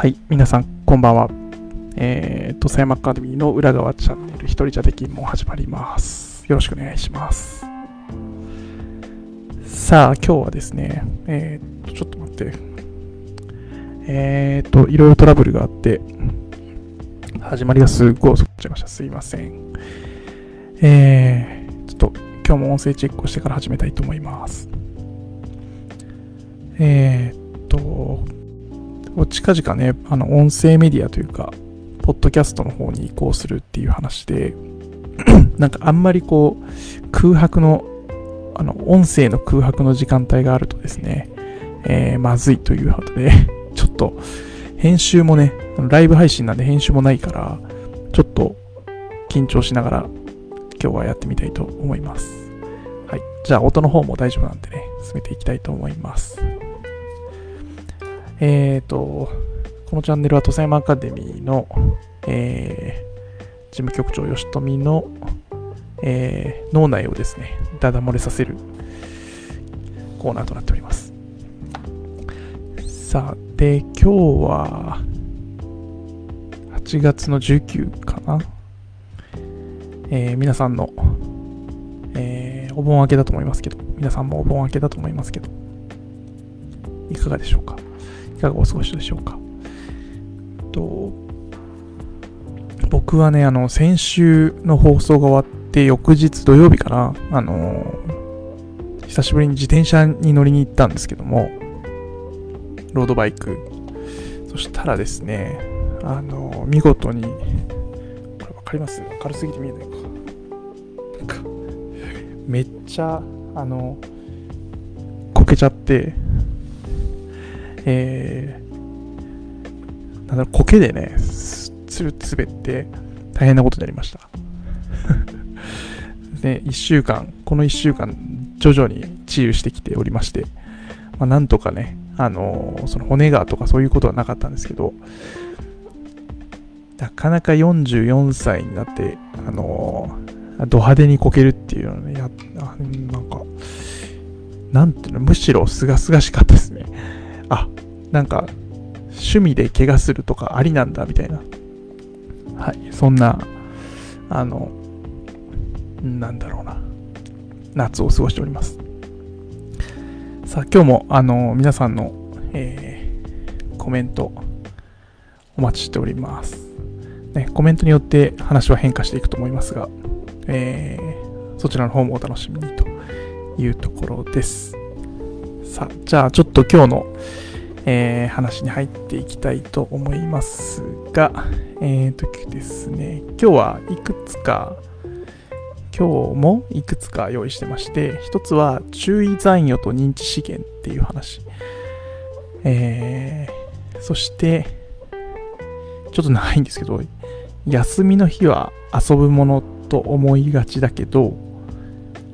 はい、皆さん、こんばんは。えー、と、狭山アカデミーの裏側チャンネル、一人じゃできんも始まります。よろしくお願いします。さあ、今日はですね、えー、と、ちょっと待って。えーと、いろいろトラブルがあって、始まりがすっごい遅くなっちゃいました。すいません。えー、ちょっと、今日も音声チェックをしてから始めたいと思います。えーと、近々ね、あの、音声メディアというか、ポッドキャストの方に移行するっていう話で、なんかあんまりこう、空白の、あの、音声の空白の時間帯があるとですね、えー、まずいということで、ちょっと、編集もね、ライブ配信なんで編集もないから、ちょっと緊張しながら今日はやってみたいと思います。はい。じゃあ音の方も大丈夫なんでね、進めていきたいと思います。えーと、このチャンネルは、土佐山アカデミーの、えー、事務局長吉富の、えー脳内をですね、ダダ漏れさせるコーナーとなっております。さあ、で、今日は、8月の19かなえー皆さんの、えーお盆明けだと思いますけど、皆さんもお盆明けだと思いますけど、いかがでしょうか？かがお過ごしでしょうかと僕はね、あの、先週の放送が終わって、翌日土曜日かな、あの久しぶりに自転車に乗りに行ったんですけども、ロードバイク。そしたらですね、あの見事に、これわかります？明るすぎて見えないか。なんか、めっちゃ、あの、こけちゃって、えー、なんだろう、苔でね、すつる滑って大変なことになりました。で、1週間、この1週間、徐々に治癒してきておりまして、まあ、なんとかね、あのーその骨がとかそういうことはなかったんですけど、なかなか44歳になって、あのード派手にこけるっていうのね、やなんか、なんていうの、むしろ清々しかったですね。あ、なんか、趣味で怪我するとかありなんだ、みたいな。はい、そんな、あの、なんだろうな、夏を過ごしております。さあ、今日も、あの、皆さんの、えーコメント、お待ちしております。ね、コメントによって話は変化していくと思いますが、えーそちらの方もお楽しみにというところです。さあ、じゃあちょっと今日の、えー話に入っていきたいと思いますが、えーとですね、今日はいくつか、今日もいくつか用意してまして、一つは注意残余と認知資源っていう話。えーそして、ちょっと長いんですけど、休みの日は遊ぶものと思いがちだけど、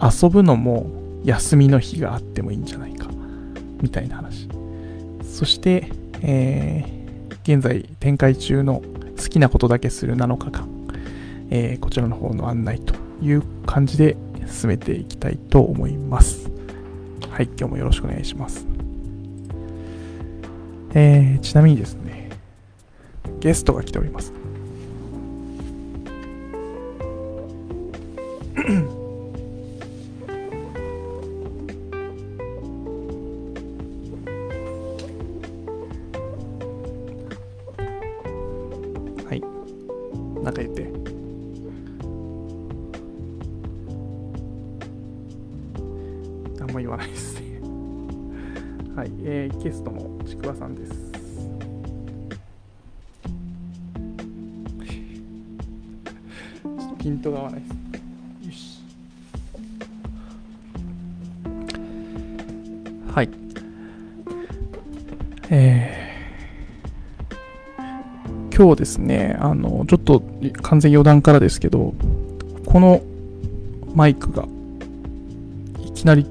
遊ぶのも休みの日があってもいいんじゃないか、みたいな話。そして、えー現在展開中の好きなことだけする7日間、えーこちらの方の案内という感じで進めていきたいと思います。はい、今日もよろしくお願いします。えーちなみにですね、ゲストが来ております。今日ですね、あの、ちょっと完全余談からですけど、このマイクがいきなり、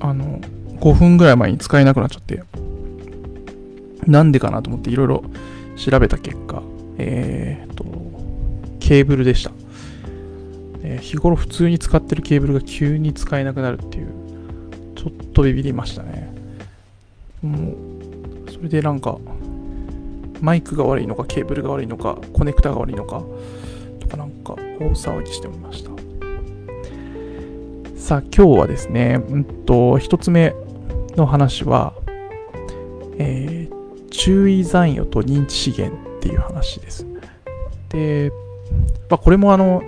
あの、5分ぐらい前に使えなくなっちゃって、なんでかなと思っていろいろ調べた結果、えーと、ケーブルでした。えー日頃普通に使ってるケーブルが急に使えなくなるっていう、ちょっとビビりましたね。もう、それでなんか、マイクが悪いのか、ケーブルが悪いのか、コネクタが悪いのか、とかなんか大騒ぎしておりました。さあ、今日はですね、うんと、一つ目の話は、えー、注意残余と認知資源っていう話です。で、まあ、これもあの、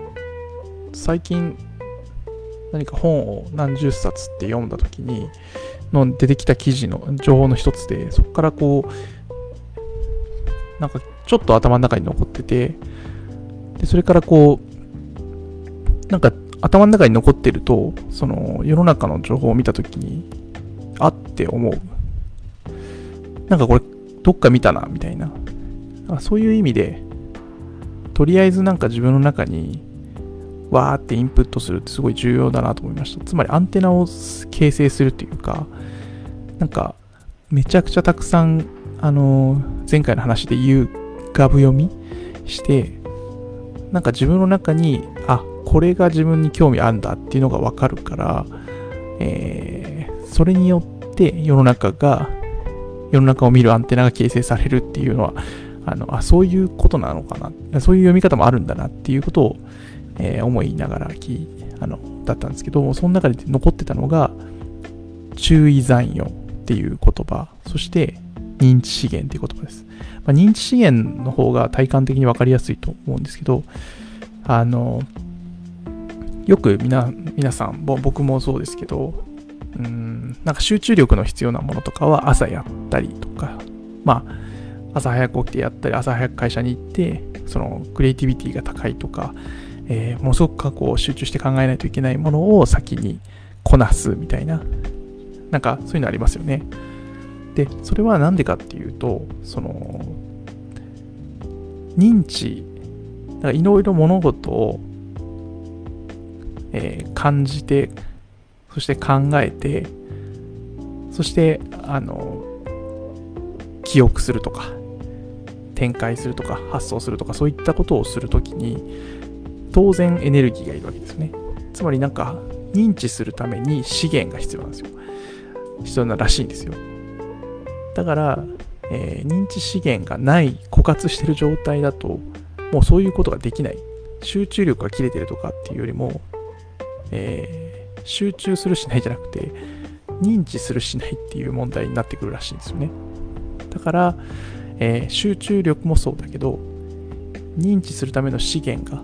最近何か本を何十冊って読んだ時にの出てきた記事の情報の一つでそこからこうなんかちょっと頭の中に残っててでそれからこうなんか頭の中に残ってるとその世の中の情報を見た時にあって思うなんかこれどっか見たなみたいなそういう意味でとりあえずなんか自分の中にわーってインプットするってすごい重要だなと思いました。つまりアンテナを形成するっていうか、なんかめちゃくちゃたくさん、あの、前回の話で言うガブ読みして、なんか自分の中に、あ、これが自分に興味あるんだっていうのがわかるから、えー、それによって世の中が、世の中を見るアンテナが形成されるっていうのは、あの、あ、そういうことなのかな。そういう読み方もあるんだなっていうことを、えー、思いながらきあのだったんですけどその中で残ってたのが注意残余っていう言葉そして認知資源っていう言葉です、まあ、認知資源の方が体感的に分かりやすいと思うんですけどあのよく皆皆さん僕もそうですけどうんなんか集中力の必要なものとかは朝やったりとかまあ朝早く起きてやったり朝早く会社に行ってそのクリエイティビティが高いとかえー、ものすごくこう集中して考えないといけないものを先にこなすみたいな、なんかそういうのありますよね。で、それは何でかっていうと、その、認知、いろいろ物事を、えー、感じて、そして考えて、そして、あの、記憶するとか、展開するとか、発想するとか、そういったことをするときに、当然エネルギーがいるわけですね。つまりなんか認知するために資源が必要なんですよ。必要ならしいんですよ。だから、えー、認知資源がない枯渇してる状態だともうそういうことができない。集中力が切れてるとかっていうよりも、えー、集中するしないじゃなくて認知するしないっていう問題になってくるらしいんですよね。だから、えー、集中力もそうだけど認知するための資源が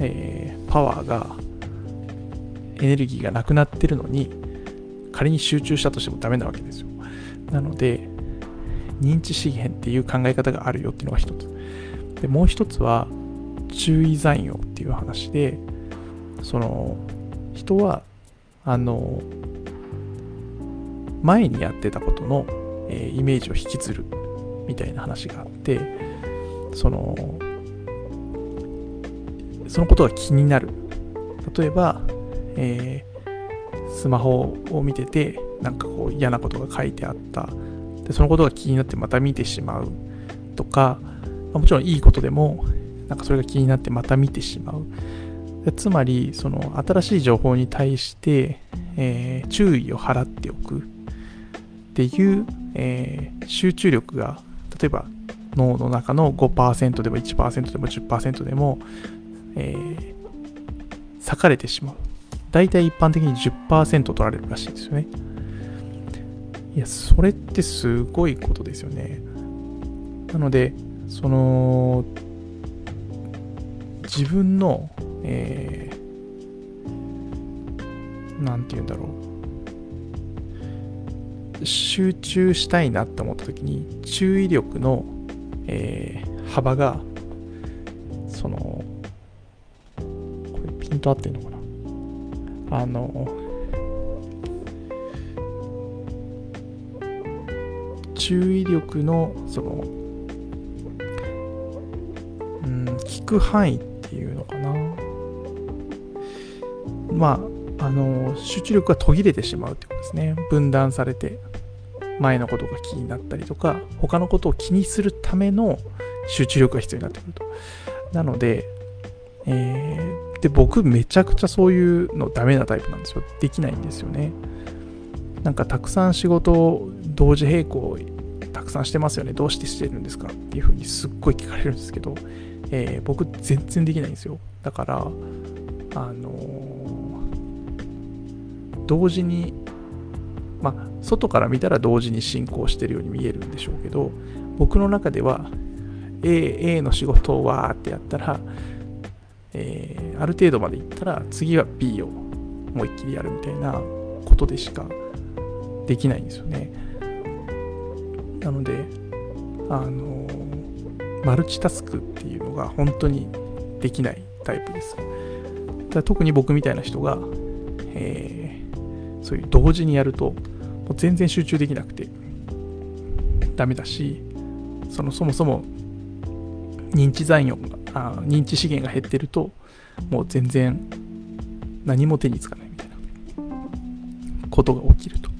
えー、パワーがエネルギーがなくなってるのに仮に集中したとしてもダメなわけですよなので認知資源っていう考え方があるよっていうのが一つでもう一つは注意残余っていう話でその人はあの前にやってたことの、えー、イメージを引きずるみたいな話があってそのそのことが気になる。例えば、えー、スマホを見てて、なんかこう嫌なことが書いてあった。で、そのことが気になってまた見てしまうとか、ま、もちろんいいことでも、なんかそれが気になってまた見てしまう。でつまり、その新しい情報に対して、えー、注意を払っておくっていう、えー、集中力が、例えば脳の中の5%でも1%でも10%でもえー、裂かれてしまう。大体一般的に10%取られるらしいんですよね。いや、それってすごいことですよね。なので、その、自分の、えー、なんて言うんだろう。集中したいなって思った時に、注意力の、えー、幅が、その、これピント合ってんのかなあの注意力のそのうん聞く範囲っていうのかな。まああの集中力が途切れてしまうってことですね。分断されて前のことが気になったりとか他のことを気にするための集中力が必要になってくると。なので、えー、で僕めちゃくちゃそういうのダメなタイプなんですよ。できないんですよね。なんかたくさん仕事を同時並行たくさんしてますよね。どうしてしてるんですかっていうふうにすっごい聞かれるんですけど、えー、僕全然できないんですよ。だから、あのー、同時に、まあ、外から見たら同時に進行してるように見えるんでしょうけど、僕の中では A, A の仕事をわーってやったら、えー、ある程度までいったら次は B をもう一気にやるみたいなことでしかできないんですよね。なので、あのマルチタスクっていうのが本当にできないタイプです。だ特に僕みたいな人が、えー、そういう同時にやると、もう全然集中できなくてダメだし、そのそもそも認知残余があ、認知資源が減ってると、もう全然何も手につかないみたいなことが起きると。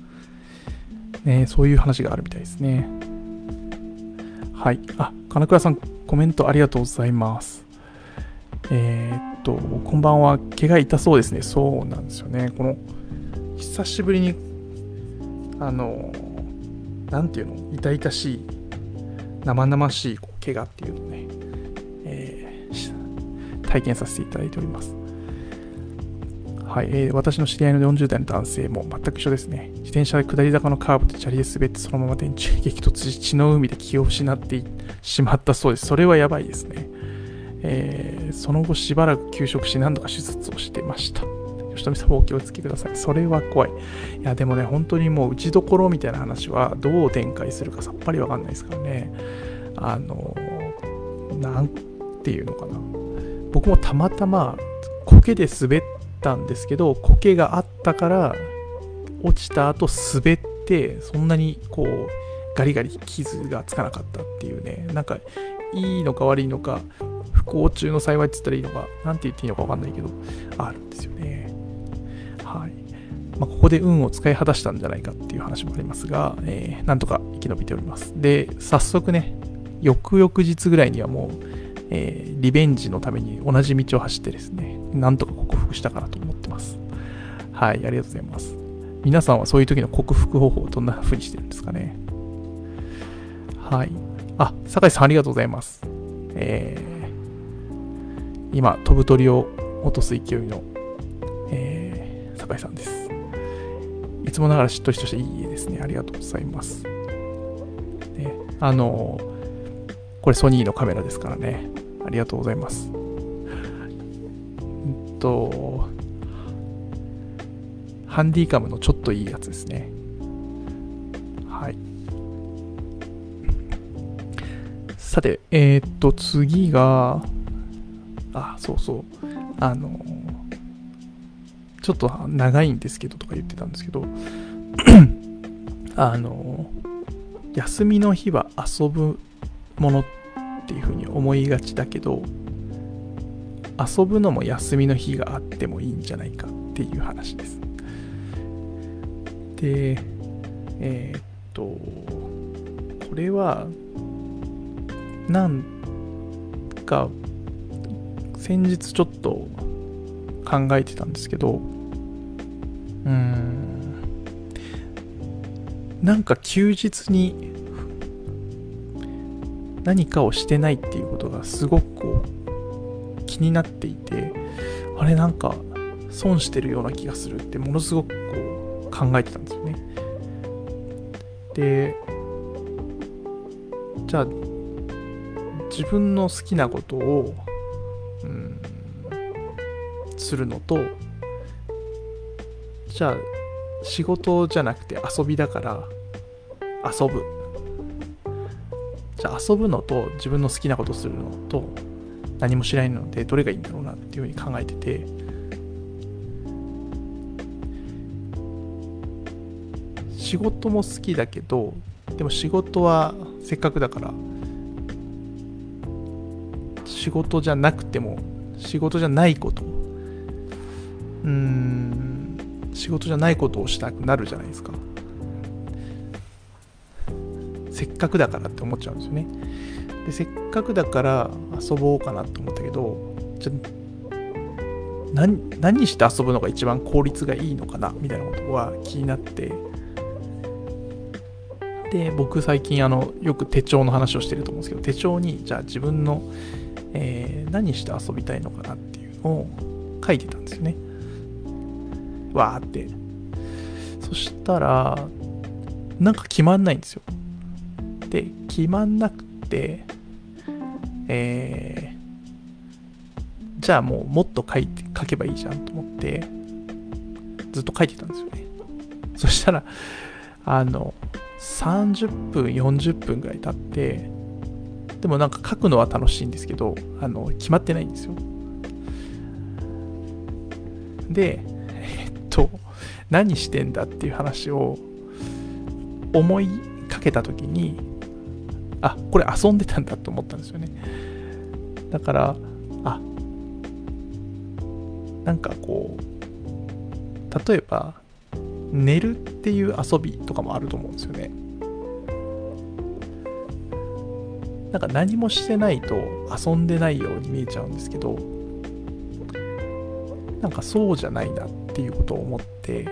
ね、そういう話があるみたいですね。はい。あ、金倉さん、コメントありがとうございます。えー、っと、こんばんは。毛が痛そうですね。そうなんですよね。この、久しぶりに、あの、なんていうの、痛々しい、生々しい毛がっていうのをね、えー、体験させていただいております。はい、えー、私の知り合いの40代の男性も全く一緒ですね。自転車で下り坂のカーブで砂利で滑ってそのまま電柱激突し血の海で気を失ってしまったそうです。それはやばいですね。えー、その後しばらく休職し何度か手術をしてました。吉富さんもお気をつけください。それは怖い。いや、でもね、本当にもう打ちどころみたいな話はどう展開するかさっぱりわかんないですからね。あの、なんていうのかな。僕もたまたま苔で滑ったんですけど苔があったから落ちた後滑ってそんなにこうガリガリ傷がつかなかったっていうね。なんかいいのか悪いのか不幸中の幸いって言ったらいいのか何て言っていいのか分かんないけどあるんですよね。はい、まあ、ここで運を使い果たしたんじゃないかっていう話もありますが、えー、なんとか生き延びております。で早速ね翌々日ぐらいにはもう、えー、リベンジのために同じ道を走ってですねなんとか克したかなと思ってます。はい、ありがとうございます。皆さんはそういう時の克服方法をどんな風にしてるんですかねはい。あ、酒井さんありがとうございます。えー、今、飛ぶ鳥を落とす勢いの、えー、酒井さんです。いつもながらしっとりとしたいい家ですね。ありがとうございます。ね、あのこれソニーのカメラですからね。ありがとうございます。と、ハンディカムのちょっといいやつですね。はい。さて、えー、っと、次が、あ、そうそう。あの、ちょっと長いんですけどとか言ってたんですけど、あの、休みの日は遊ぶものっていうふうに思いがちだけど、遊ぶのも休みの日があってもいいんじゃないかっていう話です。で、えー、っと、これは、なんか、先日ちょっと考えてたんですけど、うーん、なんか休日に何かをしてないっていうことがすごくこう気になっていてあれなんか損してるような気がするってものすごくこう考えてたんですよね。でじゃあ自分の好きなことをうんするのとじゃあ仕事じゃなくて遊びだから遊ぶ。じゃあ遊ぶのと自分の好きなことするのと何もしないのでどれがいいんだろうなっていうふうに考えてて仕事も好きだけどでも仕事はせっかくだから仕事じゃなくても仕事じゃないことうん仕事じゃないことをしたくなるじゃないですか。せっかくだからって思っちゃうんですよね。でせっかくだから遊ぼうかなと思ったけどじゃ何何して遊ぶのが一番効率がいいのかなみたいなことは気になってで僕最近あのよく手帳の話をしてると思うんですけど手帳にじゃあ自分の、えー、何して遊びたいのかなっていうのを書いてたんですよね。わーって。そしたらなんか決まんないんですよ。で決まんなくてえー、じゃあもうもっと書いて書けばいいじゃんと思ってずっと書いてたんですよね。そしたらあの30分40分ぐらい経ってでもなんか書くのは楽しいんですけどあの決まってないんですよ。でえっと何してんだっていう話を思いかけた時にあこれ遊んでたんだと思ったんですよね。だからあなんかこう例えば寝るっていう遊びとかもあると思うんですよね。なんか何もしてないと遊んでないように見えちゃうんですけどなんかそうじゃないなっていうことを思って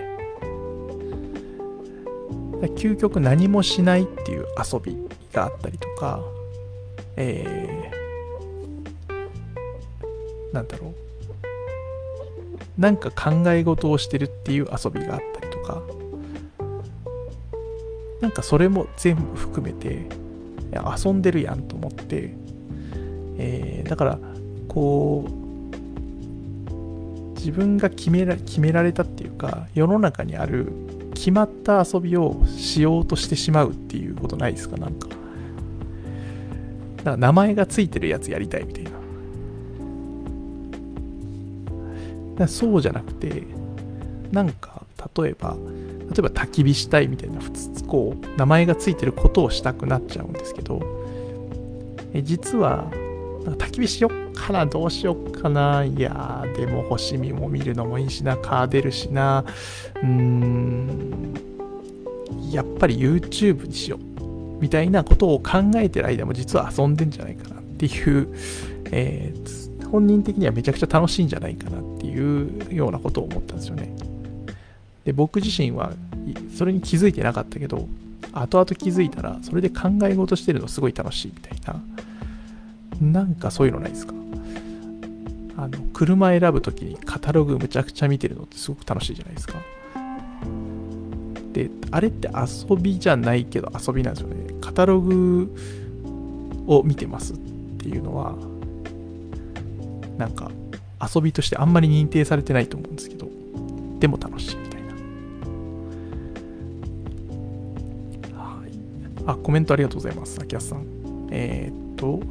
究極何もしないっていう遊びがあったりとかえー、なんだろう。なんか考え事をしてるっていう遊びがあったかなんかそれも全部含めて遊んでるやんと思って、えー、だからこう自分が決めら決められたっていうか世の中にある決まった遊びをしようとしてしまうっていうことないですかなんか。だから名前がついてるやつやりたいみたいな。だそうじゃなくて、なんか例えば例えば焚き火したいみたいな普通こう名前がついてることをしたくなっちゃうんですけどえ実は焚き火しよっかなどうしよっかな。いやでも星見も見るのもいいしな。カー出るしな。うーん。やっぱり YouTube にしよう。みたいなことを考えてる間も実は遊んでんじゃないかなっていう、えー、本人的にはめちゃくちゃ楽しいんじゃないかなっていうようなことを思ったんですよね。で僕自身はそれに気づいてなかったけど後々気づいたらそれで考え事してるのすごい楽しいみたいな。なんかそういうのないですか？あの車選ぶ時にカタログむちゃくちゃ見てるのってすごく楽しいじゃないですか。であれって遊びじゃないけど遊びなんですよね。カタログを見てますっていうのはなんか遊びとしてあんまり認定されてないと思うんですけどでも楽しいあ、コメントありがとうございます。秋安さん。えー、っと、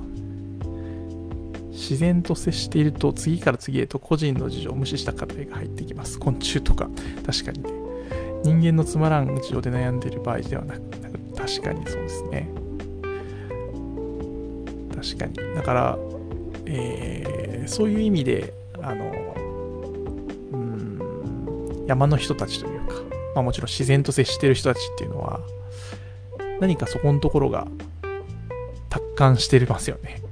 自然と接していると次から次へと個人の事情を無視した課題が入ってきます。昆虫とか、確かにね。人間のつまらん事情で悩んでいる場合ではなく、確かにそうですね。確かに。だから、えー、そういう意味で、あの、うん、山の人たちというか、まあもちろん自然と接している人たちっていうのは、何かそこのところが達観してますよね。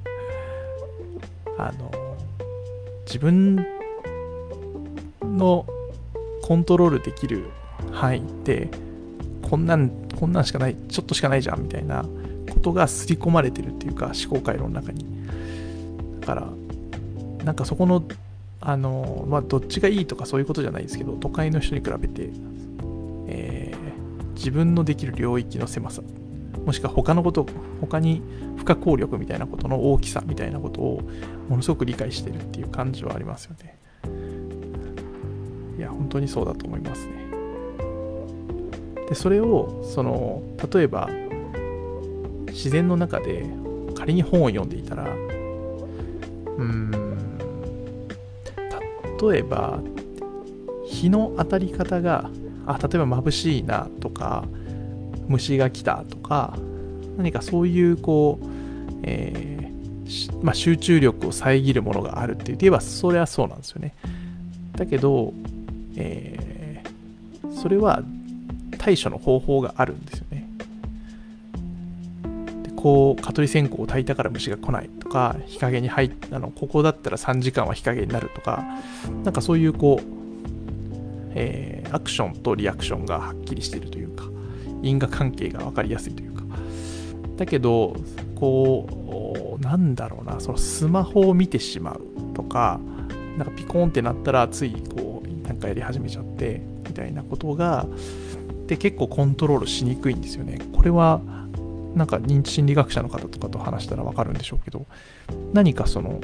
あの、自分のコントロールできる範囲って、こんなん、こんなんしかない、ちょっとしかないじゃんみたいなことが刷り込まれてるっていうか、思考回路の中に。だから、なんかそこの、あの、まあ、どっちがいいとかそういうことじゃないですけど、都会の人に比べて、えー、自分のできる領域の狭さもしくは他のこと、他に不可抗力みたいなことの大きさみたいなことをものすごく理解してるっていう感じはありますよね。いや、本当にそうだと思いますね。で、それを、その、例えば、自然の中で仮に本を読んでいたら、うん、例えば、日の当たり方が、あ、例えば眩しいなとか、虫が来たとか、何かそういうこう、えー、まあ、集中力を遮るものがあるって言えば、それはそうなんですよね。だけど、えー、それは対処の方法があるんですよね。でこう、蚊取り線香を焚いたから虫が来ないとか、日陰に入っあの、ここだったら3時間は日陰になるとか、なんかそういうこう、えー、アクションとリアクションがはっきりしてるというか、因果関係が分かりやすいというか。だけどこうなんだろうなそのスマホを見てしまうとかなんかピコンってなったらついこうなんかやり始めちゃってみたいなことがで結構コントロールしにくいんですよね。これはなんか認知心理学者の方とかと話したらわかるんでしょうけど何かその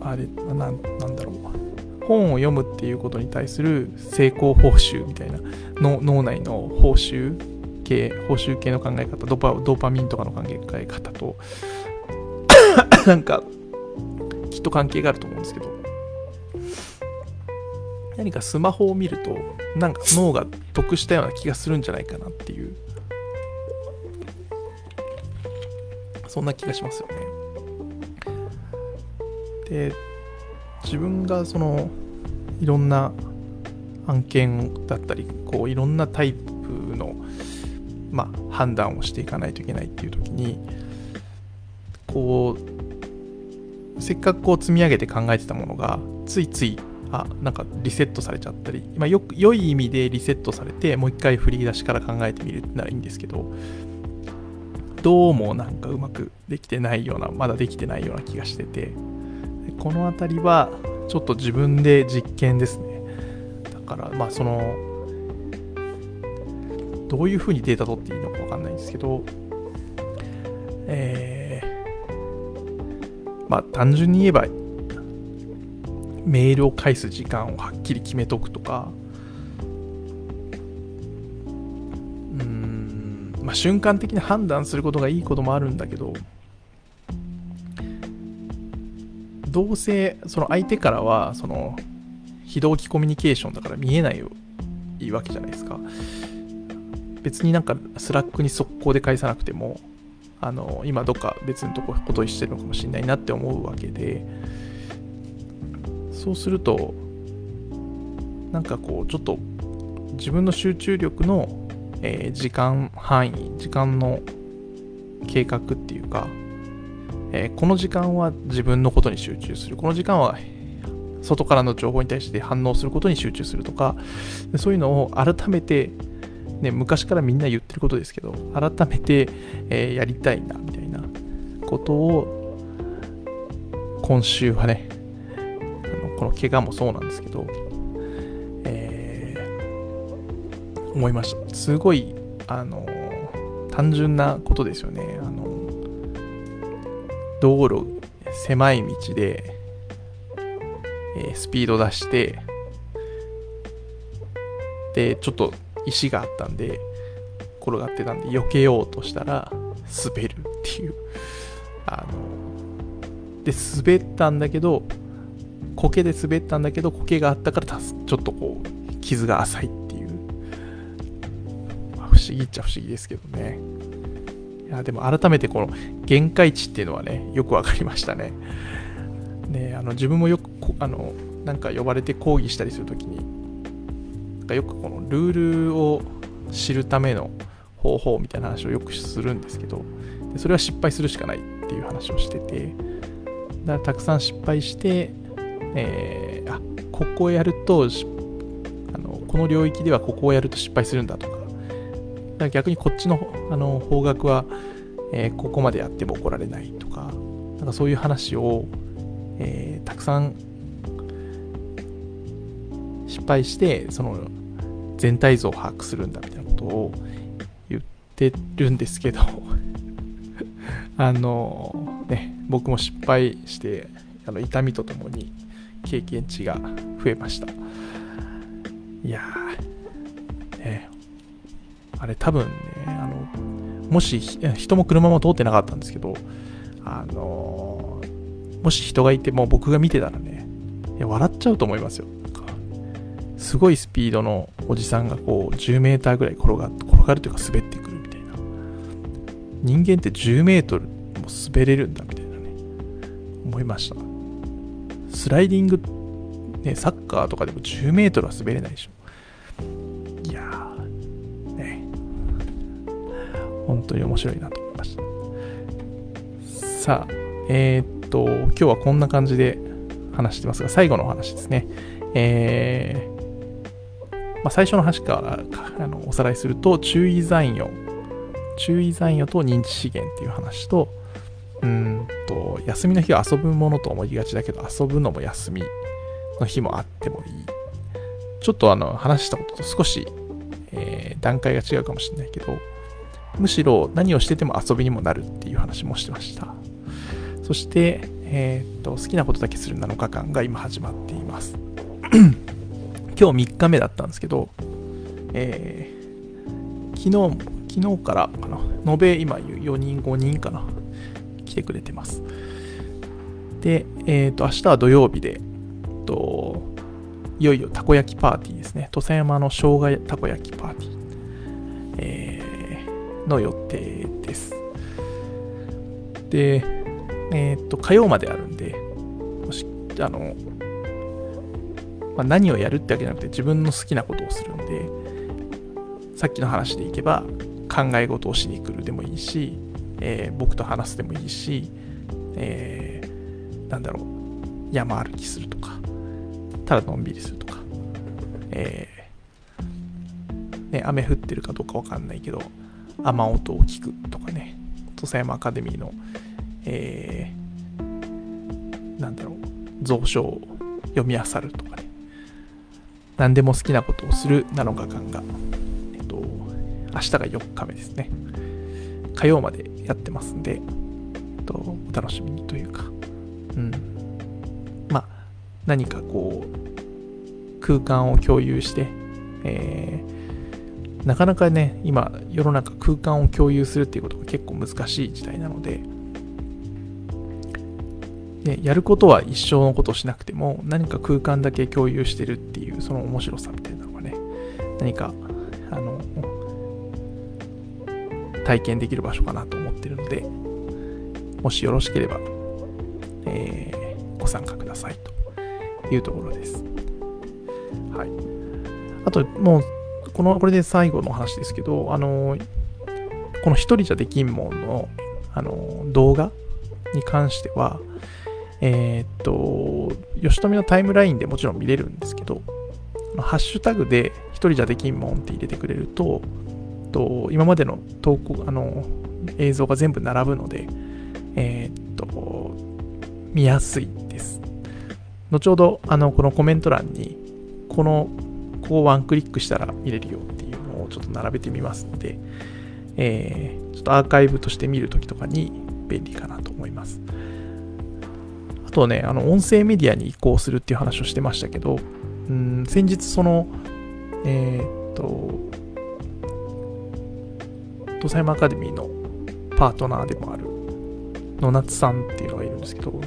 あれななんだろう。本を読むっていうことに対する成功報酬みたいなの脳内の報酬系報酬系の考え方ドパドーパミンとかの考え方と なんかきっと関係があると思うんですけど。何かスマホを見るとなんか脳が得したような気がするんじゃないかなっていう。そんな気がしますよね。で自分がそのいろんな案件だったりこういろんなタイプの、まあ、判断をしていかないといけないっていう時にこうせっかくこう積み上げて考えてたものがついついあなんかリセットされちゃったり、まあ、よ良い意味でリセットされてもう一回振り出しから考えてみるってならいいんですけどどうもなんかうまくできてないようなまだできてないような気がしててこの辺りはちょっと自分で実験ですね。だからまあそのどういうふうにデータ取っていいのかわかんないんですけどえー、まあ単純に言えばメールを返す時間をはっきり決めとくとかうんまあ瞬間的に判断することがいいこともあるんだけどどうせその相手からはその非同期コミュニケーションだから見えないいいわけじゃないですか。別になんか Slack に速攻で返さなくてもあの今どっか別のとこことしてるのかもしれないなって思うわけで。そうするとなんかこうちょっと自分の集中力の、えー、時間範囲時間の計画っていうかえー、この時間は自分のことに集中する。この時間は外からの情報に対して反応することに集中するとか、そういうのを改めて、ね、昔からみんな言ってることですけど、改めて、えー、やりたいな、みたいなことを、今週はね、この怪我もそうなんですけど、えー、思いました。すごい、あの、単純なことですよね。あの道路、狭い道で、えー、スピード出して、で、ちょっと石があったんで、転がってたんで、避けようとしたら、滑るっていう。あの、で、滑ったんだけど、苔で滑ったんだけど、苔があったからちょっとこう、傷が浅いっていう。まあ、不思議っちゃ不思議ですけどね。いやでも改めてこの限界値っていうのはねよく分かりましたね。ねあの自分もよくあのなんか呼ばれて講義したりするときになんかよくこのルールを知るための方法みたいな話をよくするんですけどでそれは失敗するしかないっていう話をしててだからたくさん失敗して、えー、あここをやるとあのこの領域ではここをやると失敗するんだとかから逆にこっちのあの方角は、えー、ここまでやっても怒られないとか、なんかそういう話を、えー、たくさん失敗して、その全体像を把握するんだみたいなことを言ってるんですけど あのね、僕も失敗して、あの痛みとともに経験値が増えました。いやー、あれ多分ね、あの、もし人も車も通ってなかったんですけど、あのもし人がいても僕が見てたらね、いや笑っちゃうと思いますよ。すごいスピードのおじさんがこう10メーターぐらい転が転がるというか滑ってくるみたいな。人間って10メートルも滑れるんだみたいなね、思いました。スライディング、ね、サッカーとかでも10メートルは滑れないでしょ。本当に面白いなと思いました。さあ、えー、っと、今日はこんな感じで話してますが、最後のお話ですね。えー、まあ、最初の話からあのおさらいすると、注意残余。注意残余と認知資源っていう話と、うんと、休みの日は遊ぶものと思いがちだけど、遊ぶのも休みの日もあってもいい。ちょっとあの、話したことと少し、えー、段階が違うかもしれないけど、むしろ何をしてても遊びにもなるっていう話もしてました。そして、えー、っと、好きなことだけする7日間が今始まっています。今日3日目だったんですけど、えー、昨日、昨日からかな、延べ今4人、5人かな、来てくれてます。で、えっ、ー、と、明日は土曜日で、と、いよいよたこ焼きパーティーですね。土佐山の生姜たこ焼きパーティー、えー、の予定です。で、えっ、と、火曜まであるんで、もし、あの、まあ、何をやるってわけじゃなくて自分の好きなことをするんで、さっきの話でいけば考え事をしに来るでもいいし、えー、僕と話すでもいいし、えー、なんだろう、山歩きするとか、ただのんびりするとか、えー、ね、雨降ってるかどうかわかんないけど、雨音を聞くとかね、土佐山アカデミーの、えー、なんだろう、蔵書を読み漁るとかね、何でも好きなことをする7日間が、えっと、明日が4日目ですね。火曜までやってますんで、えっと、お楽しみにというか、うん。まあ、何かこう、空間を共有して、えー、なかなかね、今、世の中空間を共有するっていうことが結構難しい時代なので、でやることは一生のことをしなくても何か空間だけ共有してるっていうその面白さみたいなのがね何かあの体験できる場所かなと思ってるのでもしよろしければ、えー、ご参加くださいというところです。はい。あともうこのこれで最後の話ですけどあのこの一人じゃできんもんのあの動画に関してはえー、っと、吉富のタイムラインでもちろん見れるんですけど、ハッシュタグで一人じゃできんもんって入れてくれると、と今までの投稿、あの、映像が全部並ぶので、えー、っと、見やすいです。後ほど、あの、このコメント欄に、この、ここをワンクリックしたら見れるよっていうのをちょっと並べてみますので、えー、ちょっとアーカイブとして見るときとかに便利かなと思います。あとね、あの、音声メディアに移行するっていう話をしてましたけど、うん、先日その、えー、っと、土佐山アカデミーのパートナーでもある野夏さんっていうのがいるんですけど、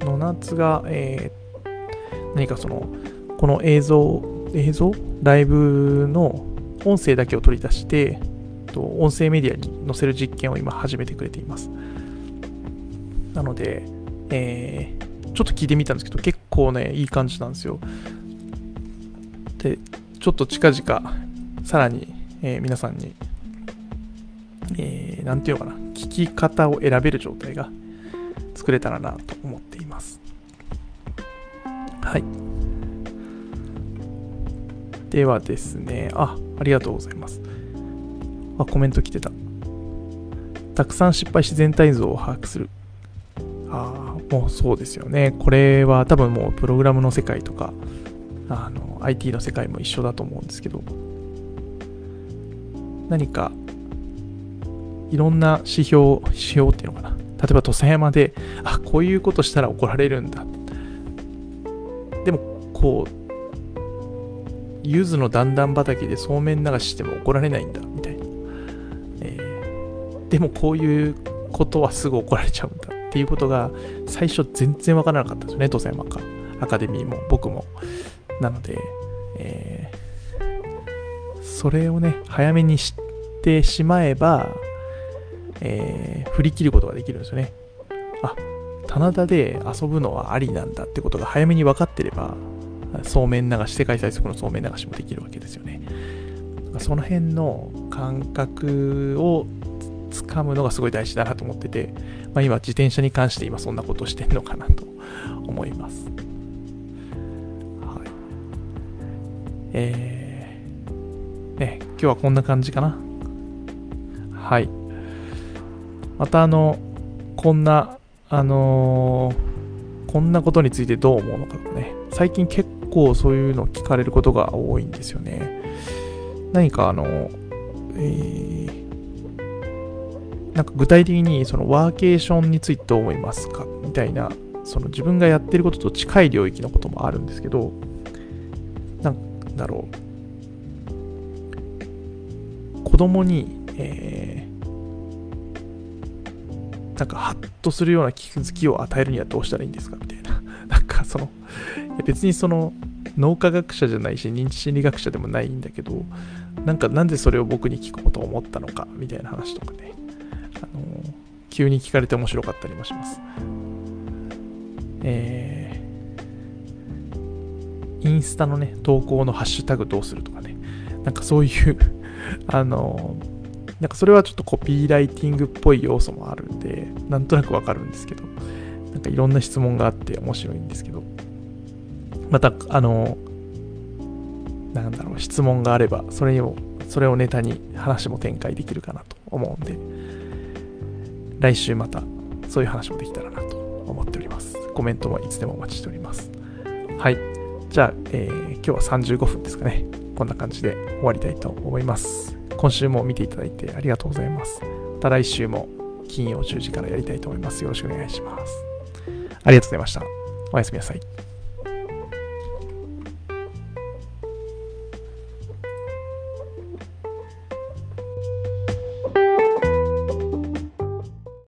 野夏が、えー、何かその、この映像、映像？ライブの音声だけを取り出して、音声メディアに載せる実験を今始めてくれています。なので、えー、ちょっと聞いてみたんですけど、結構ね、いい感じなんですよ。で、ちょっと近々、さらに、えー、皆さんに、えー、なんていうのかな、聞き方を選べる状態が作れたらなと思っています。はい。ではですね、あ、ありがとうございます。あ、コメント来てた。たくさん失敗し全体像を把握する。ああもうそうですよね。これは多分もうプログラムの世界とか、あの、IT の世界も一緒だと思うんですけど、何か、いろんな指標、指標っていうのかな。例えば土佐山で、あ、こういうことしたら怒られるんだ。でも、こう、柚子の段々畑でそうめん流ししても怒られないんだ、みたいな。えー、でもこういうことはすぐ怒られちゃうんだ。っていうことが最初全然わからなかったんですよね、土佐山か。アカデミーも僕も。なので、えー、それをね、早めに知ってしまえば、えー、振り切ることができるんですよね。あ、棚田で遊ぶのはありなんだってことが早めに分かってれば、そうめん流し、世界最速のそうめん流しもできるわけですよね。その辺の感覚を掴むのがすごい大事だなと思ってて、まあ、今自転車に関して今そんなことしてんのかなと思います。はい。えー、ね、今日はこんな感じかな。はい。またあの、こんな、あのー、こんなことについてどう思うのかとかね、最近結構そういうの聞かれることが多いんですよね。何かあの、えー、なんか具体的にそのワーケーションについてどう思いますかみたいな、その自分がやってることと近い領域のこともあるんですけど、なんだろう。子供に、えー、なんかハッとするような気づきを与えるにはどうしたらいいんですかみたいな。なんかその、別にその脳科学者じゃないし認知心理学者でもないんだけどなんかなんでそれを僕に聞こうと思ったのかみたいな話とかね、あの、急に聞かれて面白かったりもします。えー、インスタのね投稿のハッシュタグどうするとかね。なんかそういう あの、なんかそれはちょっとコピーライティングっぽい要素もあるんでなんとなくわかるんですけどなんかいろんな質問があって面白いんですけど。また、あの、なんだろう、質問があれば、それを、それをネタに話も展開できるかなと思うんで、来週またそういう話もできたらなと思っております。コメントもいつでもお待ちしております。はい。じゃあ、えー、今日は35分ですかね。こんな感じで終わりたいと思います。今週も見ていただいてありがとうございます。また来週も金曜10時からやりたいと思います。よろしくお願いします。ありがとうございました。おやすみなさい。